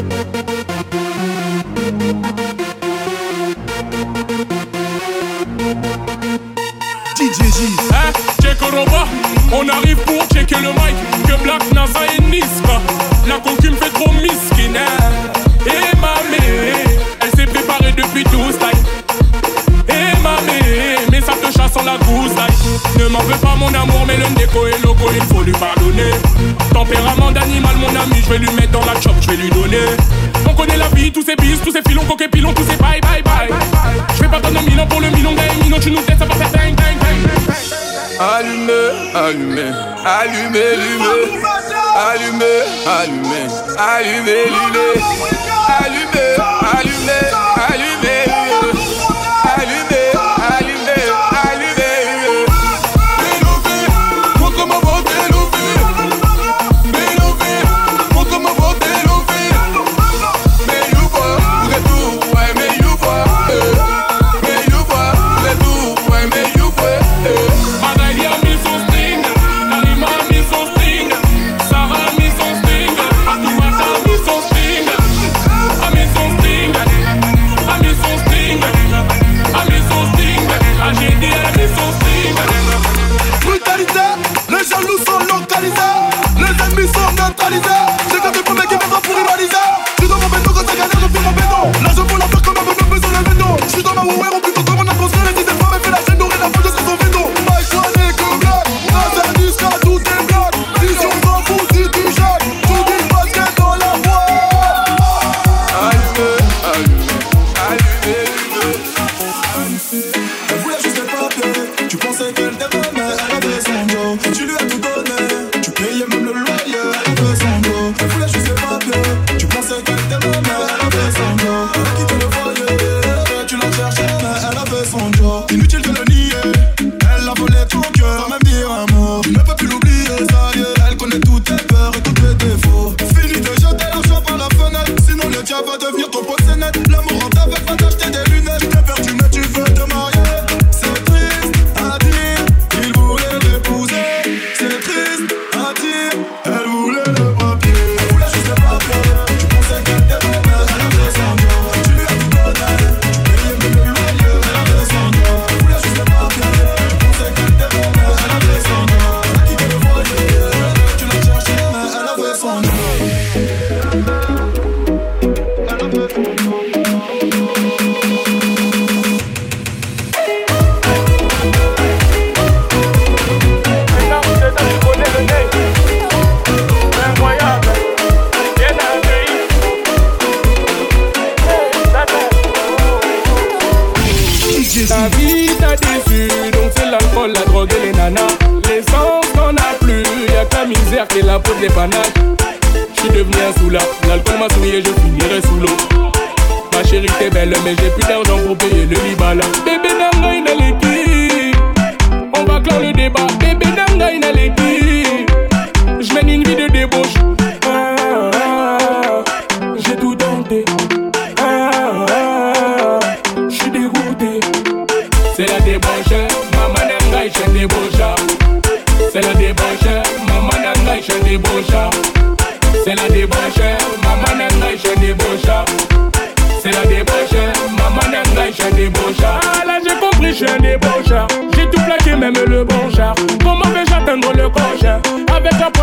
Thank allumé, allumé, allumé, allumé, allumé, allumé, allumé, allumé, allumé, allumé.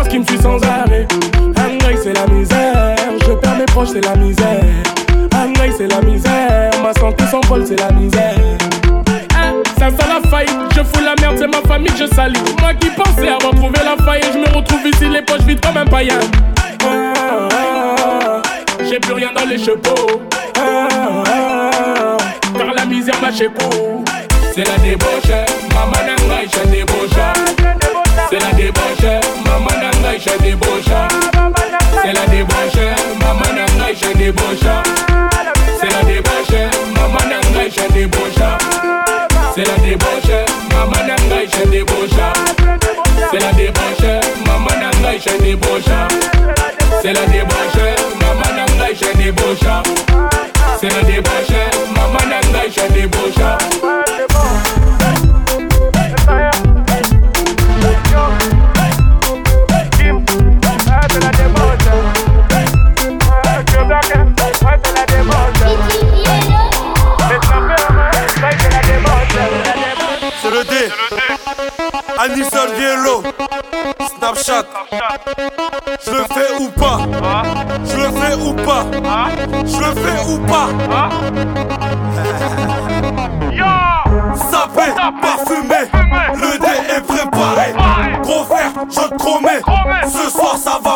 qui me suit sans arrêt. Un c'est la misère, je perds mes proches c'est la misère. Un c'est la misère, ma santé s'envole c'est la misère. Hein, ça sent la faillite, je fous la merde, c'est ma famille je salue Moi qui pensais avoir trouvé la faille, je me retrouve ici les poches vides comme un païen. Hein, j'ai plus rien dans les chevaux. Hein, car la misère m'a chez C'est la débauche, maman Aisha débaucha. C'est la débauche, maman nang Aisha débaucha. C'est la débauche, maman nang Aisha débaucha. C'est la débauche, maman nang Aisha débaucha. C'est la débauche, maman nang Aisha débaucha. C'est la débauche. Snapchat. Je le fais ou pas? Je le fais ou pas? Je le fais ou pas? Sapé, parfumé, le dé est préparé. Gros frère, je te promets, ce soir ça va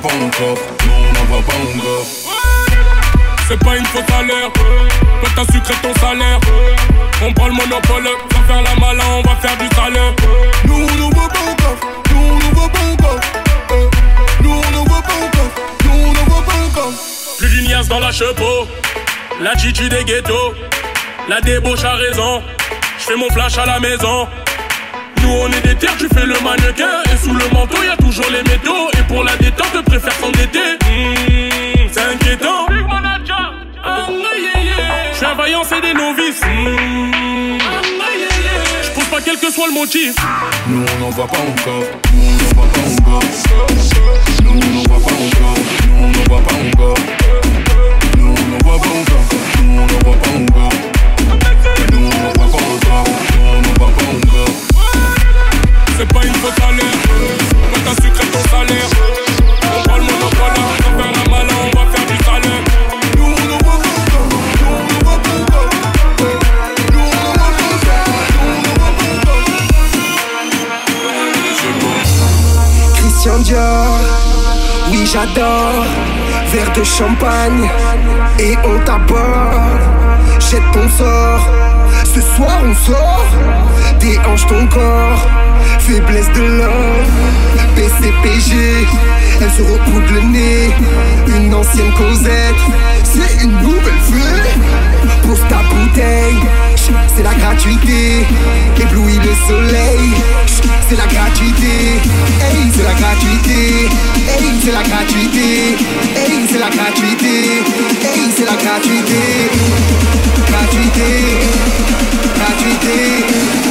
pas encore, on n'en voit pas encore. C'est pas une faute à l'heure, toi t'as sucré ton salaire. On prend le monopole, va faire la malin, on va faire du salaire. Nous on n'en voit pas encore, nous on n'en voit pas encore. Euh, Nous on n'en voit pas encore, nous on n'en voit pas encore. Plus d'ignace dans la chepeau, la chichi des ghettos, la débauche a raison. J'fais mon flash à la maison. Nous on est des terres, tu fais le mannequin. Et sous le manteau y a toujours les métaux. Et pour la détente, je préfère s'endetter Mmh, C'est inquiétant. Je suis un vaillant, c'est des novices. Mmh, Je pose pas quel que soit le motif. Nous on n'en voit pas encore, nous on n'en voit pas encore. Nous on n'en voit pas encore, nous on n'en voit pas encore. Nous on n'en voit pas encore, nous on n'en voit pas encore. C'est pas une faute à l'air Quand t'as sucré ton salaire On prend le monopole, on va faire la malin, on va faire du salaire. Christian Dior, oui j'adore. Verre de champagne et on t'aborde. Jette ton sort, ce soir on sort. Déhanche ton corps, faiblesse de l'homme. PCPG, elle se repoudre le nez. Une ancienne Cosette, c'est une nouvelle fée. Pour ta bouteille, c'est la gratuité. Éblouit le soleil, c'est la gratuité. Hey, c'est la gratuité. Hey, c'est la gratuité. Hey, c'est la gratuité. Hey, c'est la. Gratuité. Gratuité. Gratuité.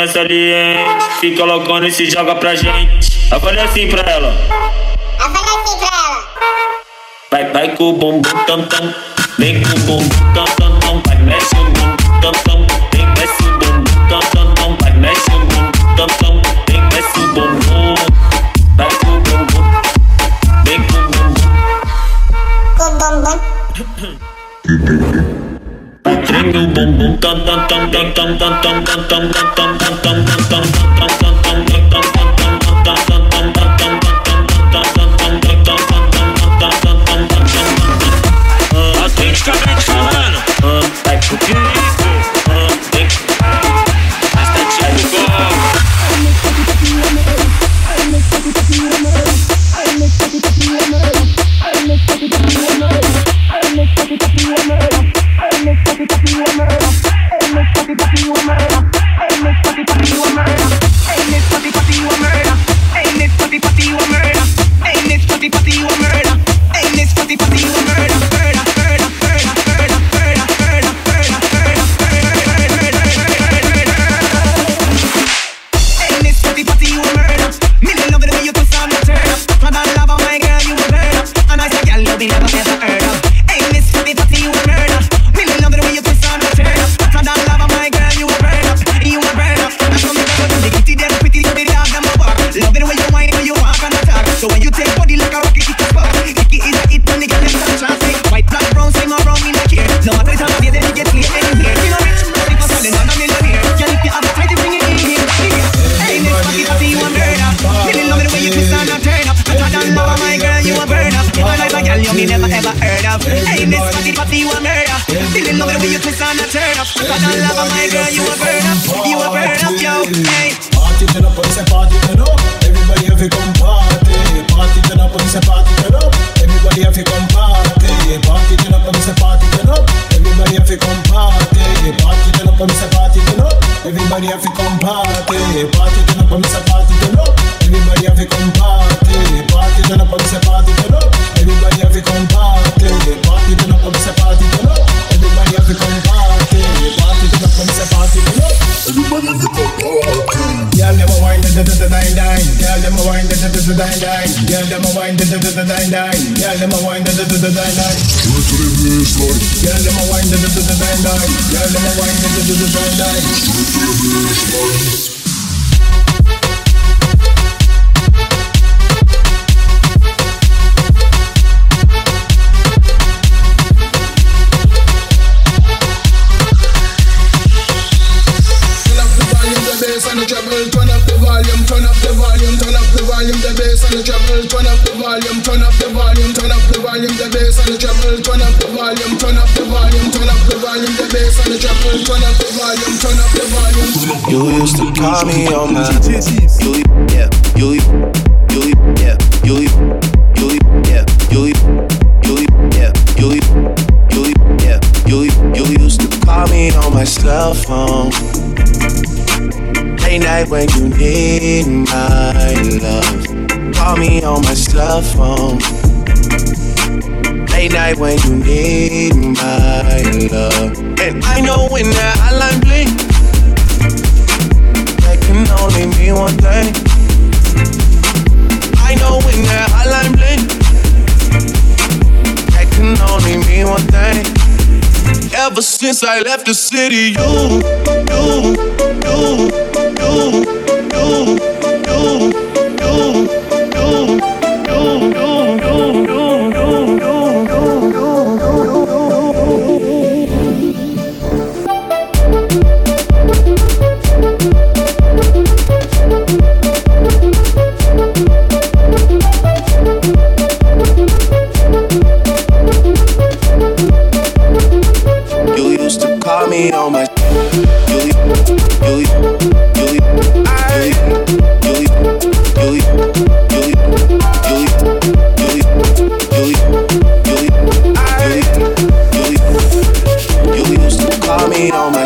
As novinhas salientes, fica loucona e se joga pra gente. Eu falei assim pra ela. Eu falei assim pra ela. Vai, vai com o bumbum tam tam. Vem com o bumbum tam tam tam. Vai, mexe o bumbum tam tam. Vem, mexe o bumbum tam tam tam. Vai, mexe o bumbum tam tam. Vem, mexe o bumbum. Vai com o bumbum. Vem com o bumbum. Com o bumbum. Ring o bumbum tam tam tam tam tam tam tam tam tam tam need my love. And I know when that hotline bling, that can only mean one thing. I know when that hotline bling, that can only mean one thing. Ever since I left the city, you, you.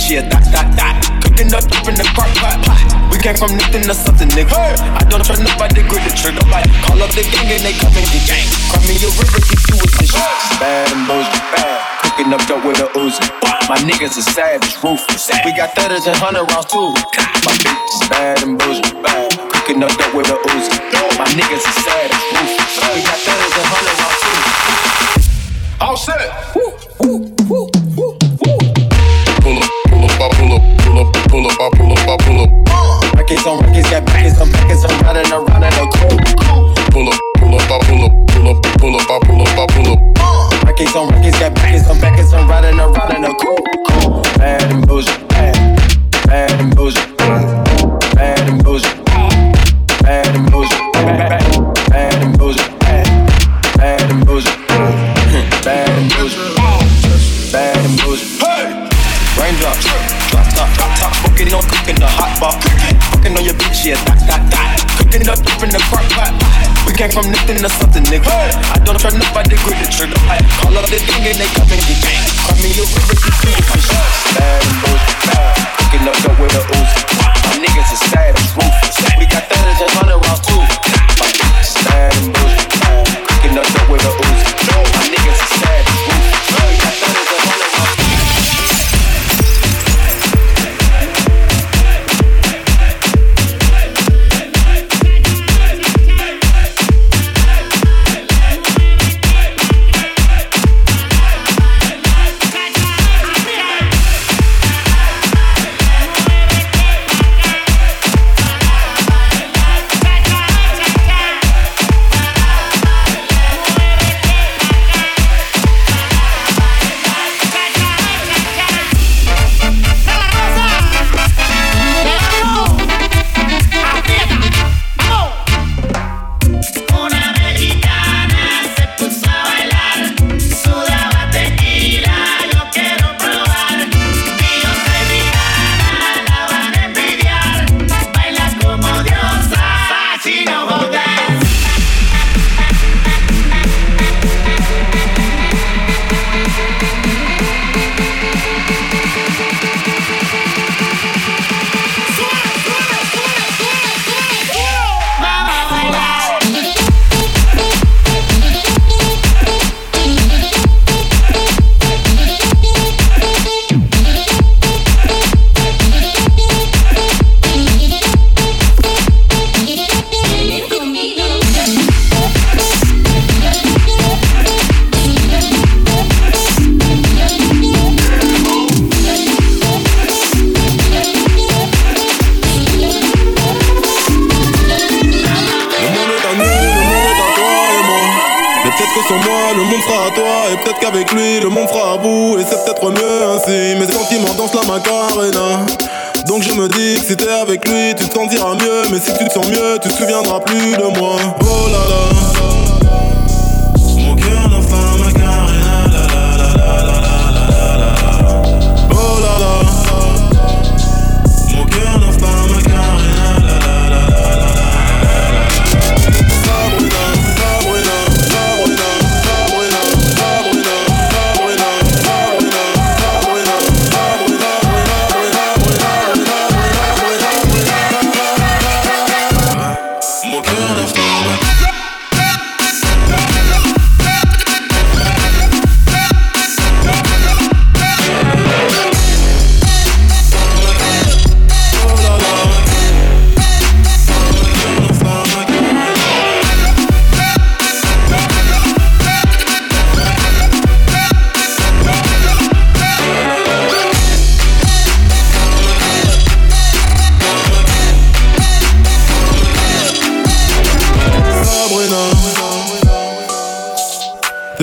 She a dot, dot, dot. Cooking up deep in the crock pot, pot. We came from nothing to something, nigga. Hey. I don't trust nobody, grip the trigger. Like, call up the gang and they come and get gang. Cry me a river, get you with this shit. Bad and bullshit, bad. Cooking up dope with a Uzi. My niggas are savage, ruthless. We got thudders and hundred rounds too. My bitch is bad and bullshit, bad. Cooking up dope with a Uzi. My niggas are savage, ruthless. We got thudders and hundred rounds too. All set. Woo, woo. Pull up, I pull up, I pull up. Records on records, got backers on backers, I'm riding around in a coupe. Pull up, pull up, I pull up, pull up, pull up, I pull up, I pull up. Records on records, got backers on backers, I'm riding around in a coupe. Nigga. I don't try nobody, grip the trigger. Call up the gang and they come and get gang. Call me a river, you it for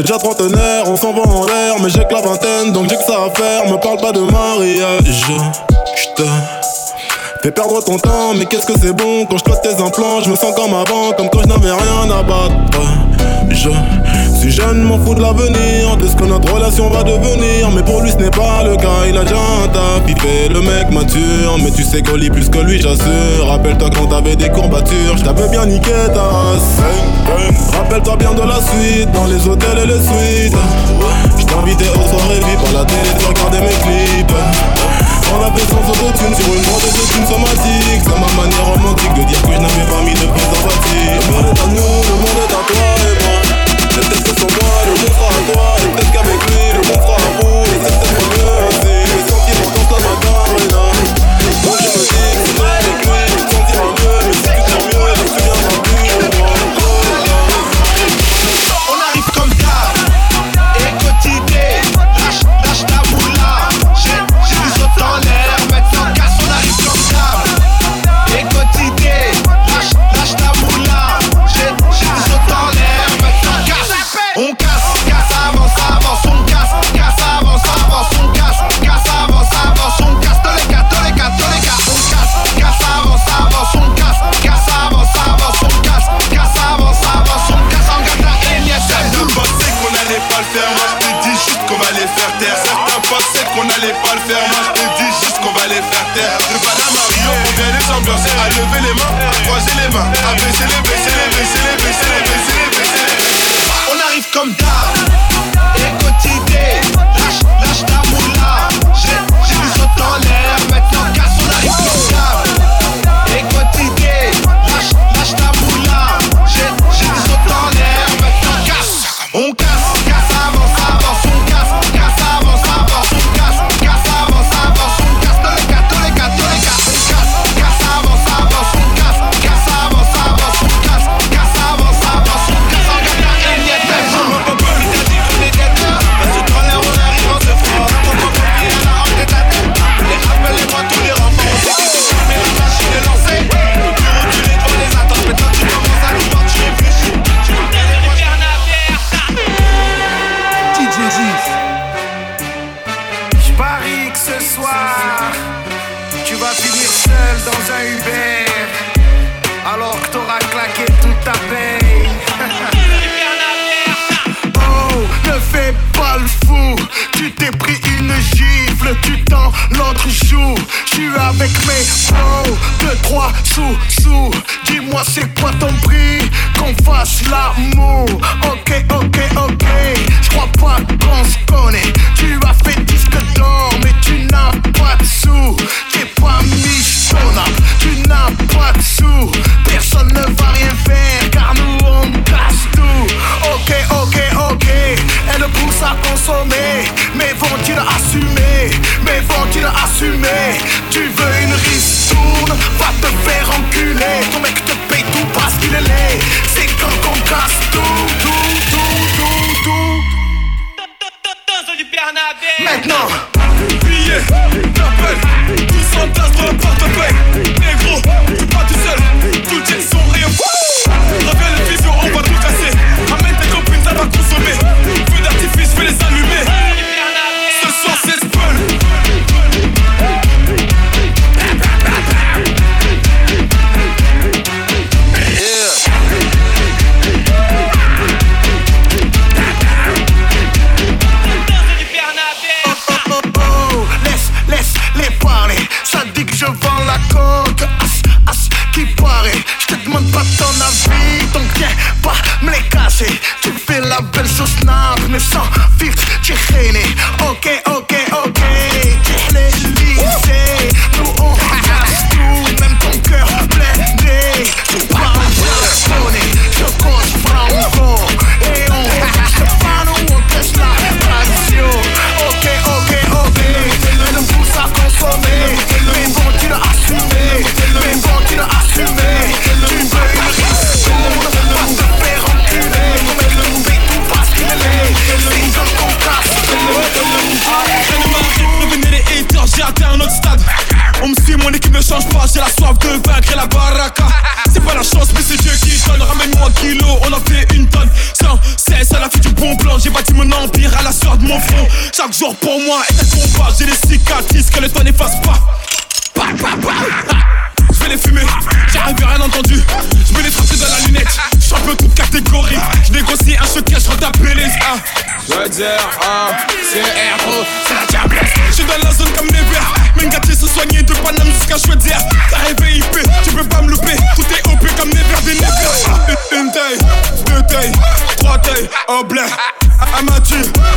déjà trentenaire, on s'en va en l'air, mais j'ai que la vingtaine, donc j'ai que ça à faire. Me parle pas de mariage, j'te fais perdre ton temps, mais qu'est-ce que c'est bon? Quand je tes implants, je me sens comme avant, comme quand je n'avais rien à battre. Bah, je jeune, m'en fous de l'avenir. De ce que notre relation va devenir. Mais pour lui, ce n'est pas le cas, il a déjà un le mec mature. Mais tu sais qu'on lit plus que lui, j'assure. Rappelle-toi quand t'avais des courbatures, je t'avais bien niqué ta race. Rappelle-toi bien de la suite, dans les hôtels et les suites. Je t'invitais aux soirées vives par la télé, tu regardais mes clips. On a fait sans autotune sur une grande autotune somatique. C'est ma manière romantique de dire que je n'avais pas mis de prise en fatigue. Le monde est à nous, le monde est à toi et moi sans moi, le monde sera c'est lever les mains, à croiser les mains, à baisser les, baisser les, baisser les, baisser les, baisser les, baisser les, baisser les. On arrive comme d'hab.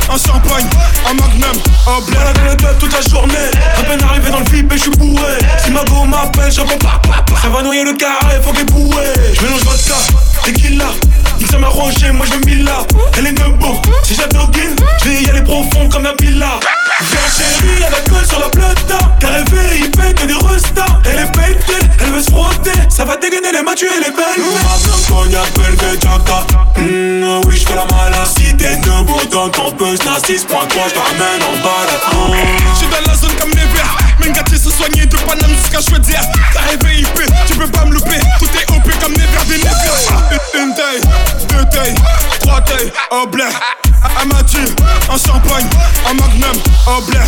Un champagne, un magnum, au blé. Le club toute la journée. À peine arrivé dans le flip et je suis bourré. Si ma go m'appelle, réponds pas. Ça va noyer le carré, faut qu'elle bouée. Je mélange vodka, tequila. Il ça m'a rangé, moi je me là. Elle est nebo, si j'adoguine, je vais y aller profond comme un villa. Viens chérie, elle gueule sur la plata. T'as rêvé, il pète des restas. Elle est pétée, elle veut se frotter. Ça va dégainer les matchs, elle est belle. Ma cognac, belvé, jacta. Mmh, oui, j'fais la malade. Si t'es debout dans ton buzz, n'a 6.3, j'te ramène en balade. Je suis dans la zone comme les verts. Mes gâtés se soigner de Paname jusqu'à choisir. T'as rêvé IP, tu peux pas me louper. Tout est OP comme les verts des nègres. Une, taille, deux tailles, trois tailles, au blé. Un Mathieu, un champagne, un magnum, au blé.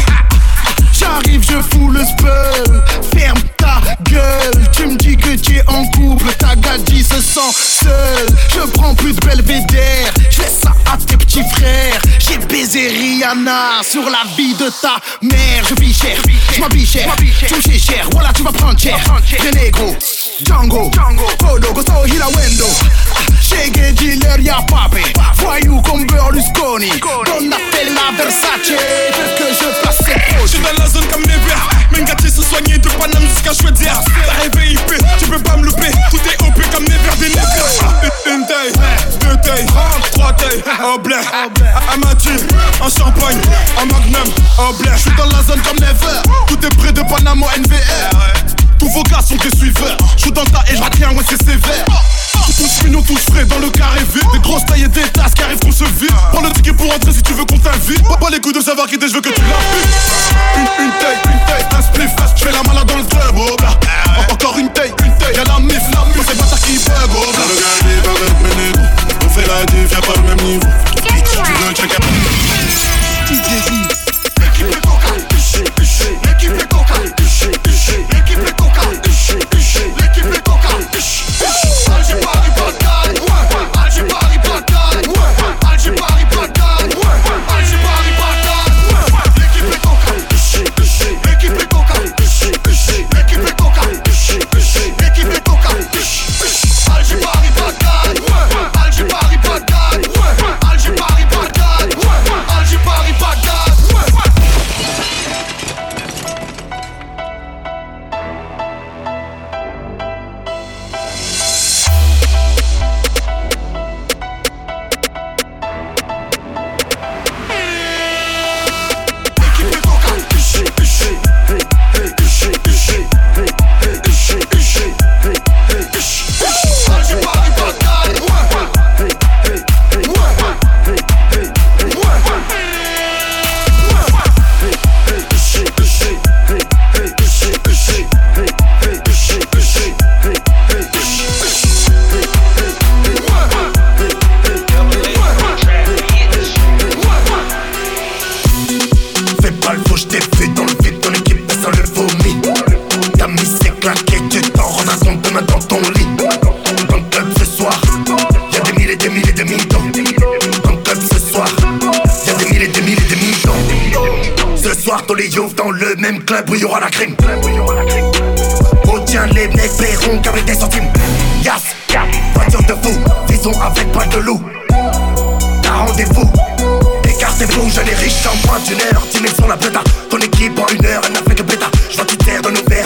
J'arrive, je fous le spell. Ferme ta gueule. Tu me dis que tu es en couple. Ta gadji se sent seule. Je prends plus de belvédère. Je laisse ça à tes petits frères. J'ai baisé Rihanna sur la vie de ta mère. Je vis cher, je m'habille cher. Tu cher, voilà, tu vas prendre cher. Renegro, Django, Kodo, Gosto, Hilawendo. Chegue, dealer, y'a papé. Voyou comme Berlusconi. Donatella Versace. Veux que je place ses Je suis dans la zone comme. Mes gâtés se soigner de Paname jusqu'à choisir. T'as rêvé IP, tu peux pas me louper. Tout est OP comme les verts des nègres. Une, taille, deux tailles, trois tailles, au blé. Un Mathieu, un champagne, un magnum, au blé. Je suis dans la zone comme never. Tout est près de Panama NVR. Tous vos gars sont des suiveurs. Je suis dans tas et je retiens, ouais, c'est sévère. Tous mignons, tous frais dans le carré vide. Des grosses tailles et des tasses qui arrivent qu'on se vide. Prends le ticket pour entrer si tu veux qu'on t'invite. Pas, pas les coups de savoir qui t'es, je veux que tu l'appuies. Une, une taille, une taille, un spliff. Je fais la malade dans le club, oh Encore une taille, une taille. Y'a la mif, la mif, c'est pas ça qui bug, oh blah.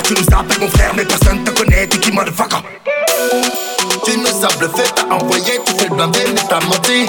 Tu nous appelles mon frère, mais personne te connaît. T'es qui, motherfucker? Tu nous sables fait, t'as envoyé, tu fais le blindé, mais t'as menti.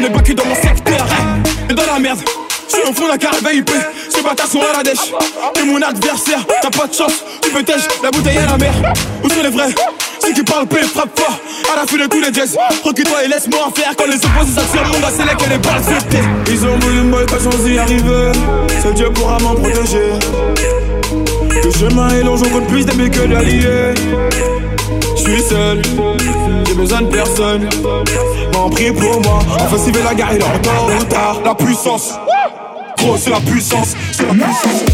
comme les bacs dans mon secteur. Et dans la merde, je suis au fond d'un carré VIP. Ces bâtards sont à la dèche. T'es mon adversaire, t'as pas de chance. Tu peux tèche, la bouteille à la mer. Où sont les vrais? Ceux qui parlent paix, frappe fort. À la fin de tous les jazz. Recule-toi et laisse-moi en faire. Quand les opposés s'attirent, mon gars, c'est là que les balles se Ils ont voulu me pas sans y arriver. Seul Dieu pourra m'en protéger. Le chemin est long, je compte plus d'amis que d'alliés. Je suis seul, j'ai besoin de personne. M'en prie pour moi, enfin si la gare, il est en retard. La puissance, gros, c'est la puissance, c'est la puissance.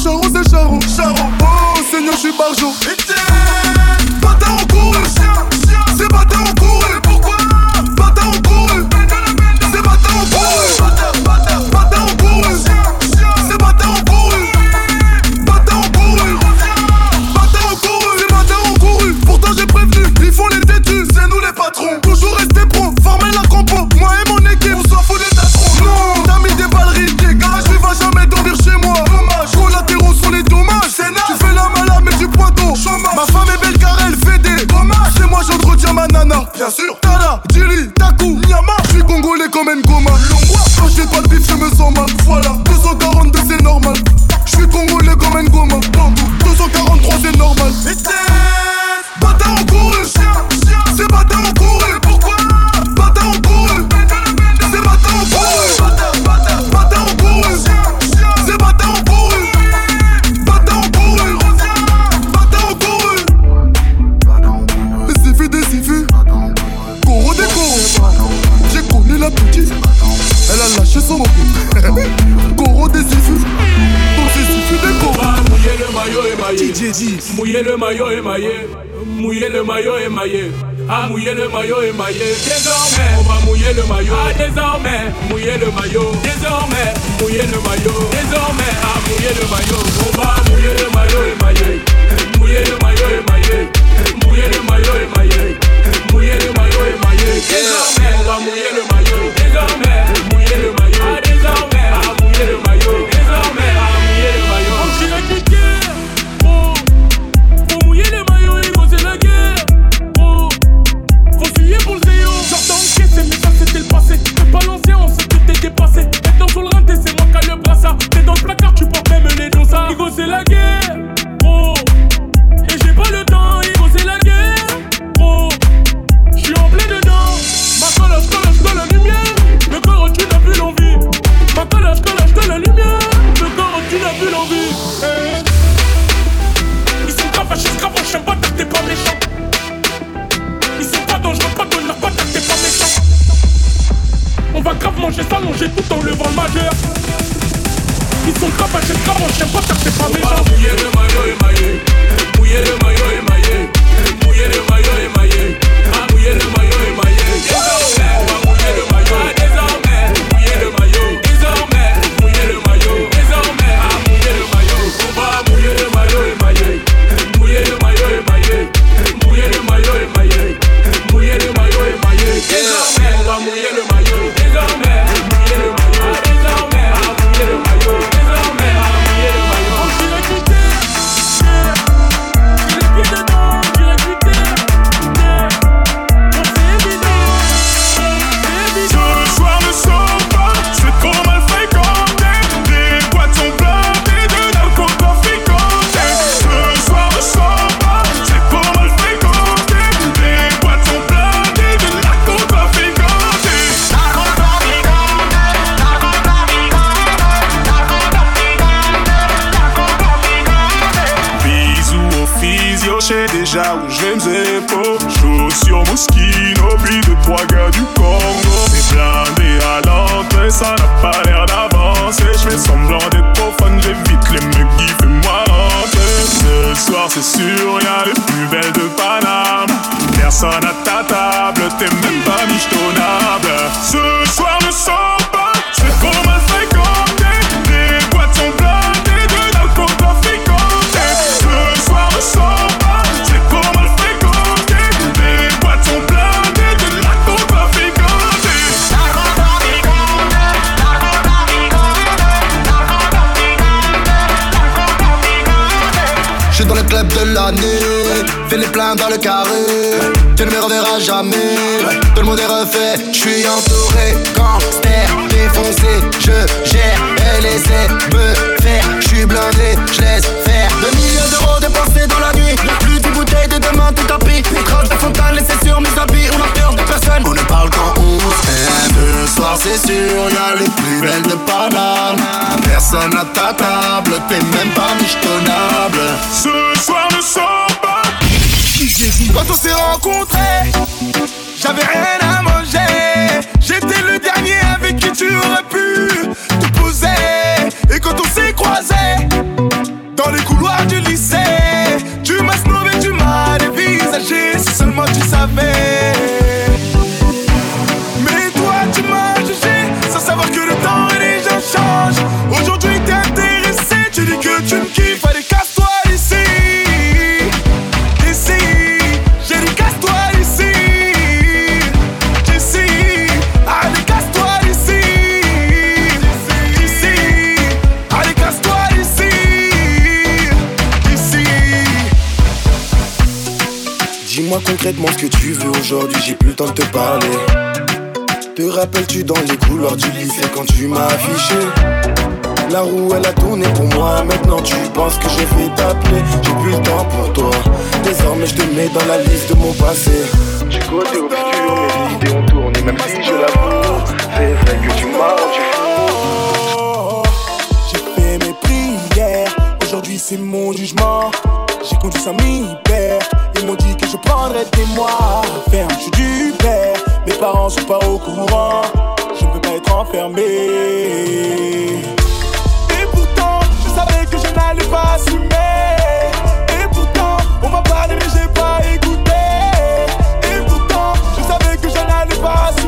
Charo c'est charo. Charo. Oh, Seigneur, je suis barjo. Les plus belles de Paname. Personne à ta table, t'es même pas michetonnable. Ce soir, ne sors dans le carré. Tu ne me reverras jamais. Tout le monde est refait, je suis entouré. Gangster, défoncé, je gère. Essaie de me faire, je suis blindé, je laisse faire. 2 millions d'euros dépensés dans la nuit. Plus d'une bouteille de demain, tout tapis. Crache de fontaine, laissé sur mes habits. On a peur de personne, on ne parle quand on. Ce soir, c'est sûr, y'a les plus belles de Paname. Personne à ta table, t'es même pas michetonnable. Ce soir, sors pas. Quand on s'est rencontrés, j'avais rien à manger. J'étais le dernier avec qui tu aurais pu te poser. Et quand on s'est croisés, dans les couloirs du lycée, tu m'as snobé, tu m'as dévisagé. Si seulement tu savais. Dis-moi concrètement ce que tu veux aujourd'hui, j'ai plus le temps de te parler. Te rappelles-tu dans les couloirs du lycée quand tu m'as affiché? La roue elle a tourné pour moi, maintenant tu penses que je vais t'appeler. J'ai plus le temps pour toi, désormais je te mets dans la liste de mon passé. Du côté obscur, mes idées ont tourné, même si je l'avoue, c'est vrai que tu m'as rendu fou. J'ai fait mes prières, aujourd'hui c'est mon jugement. J'ai conduit sans mi-père, ils m'ont dit que je prendrais des mois. Ferme, je suis du père, mes parents sont pas au courant. Je ne veux pas être enfermé. Et pourtant, je savais que je n'allais pas assumer. Et pourtant, on m'a parlé mais j'ai pas écouté. Et pourtant, je savais que je n'allais pas assumer.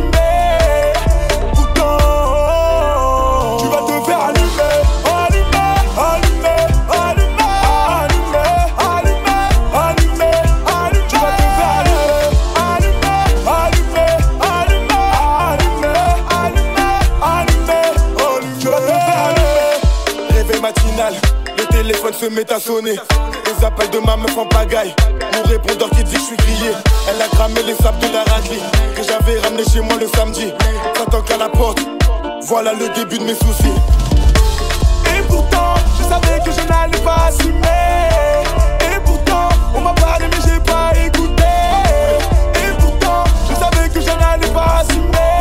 À. Les appels de ma meuf en pagaille. Mon répondeur qui dit je suis grillé. Elle a cramé les sables de la raclée que j'avais ramené chez moi le samedi. T'attends qu'à la porte. Voilà le début de mes soucis. Et pourtant, je savais que je n'allais pas assumer. Et pourtant, on m'a parlé mais j'ai pas écouté. Et pourtant, je savais que je n'allais pas assumer.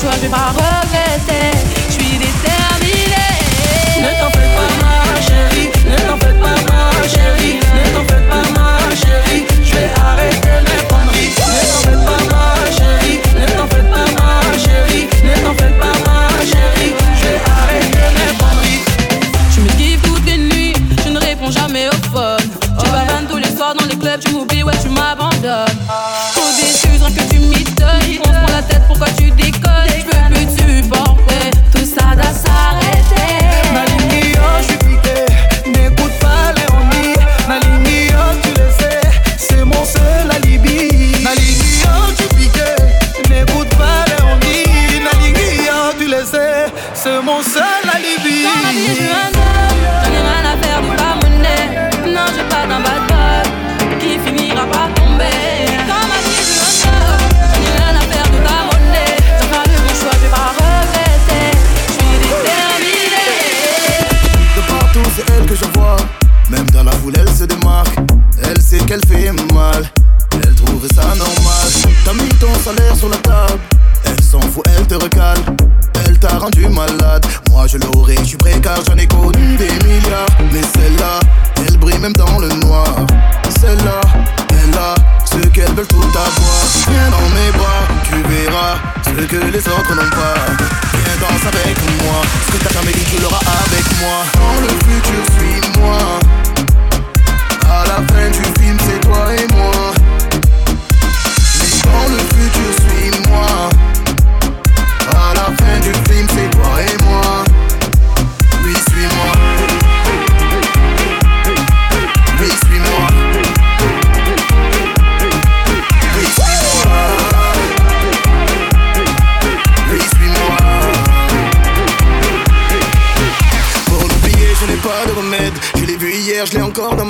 choix, je vais pas regretter.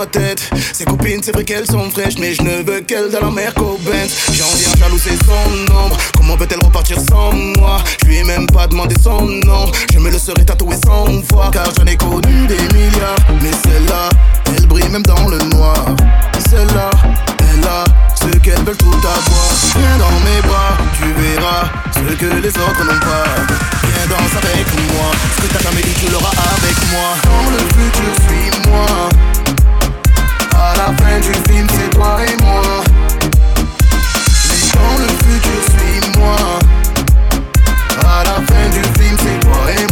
tête. Ses copines, c'est vrai qu'elles sont fraîches, mais je ne veux qu'elles dans la mer qu'au J'ai envie à jalouser son ombre. Comment peut-elle repartir sans moi? Je lui ai même pas demandé son nom. Je me le serais tatoué sans fois, car j'en ai connu des milliards. Mais celle-là, elle brille même dans le noir. Celle-là, elle a ce qu'elle veut tout avoir. Viens dans mes bras, tu verras ce que les autres n'ont pas. Viens danse avec moi, ce que t'as jamais dit tu l'auras avec moi. Dans le futur, suis-moi. À la fin du film, c'est toi et moi. Mais dans le futur, suis-moi. À la fin du film, c'est toi et moi.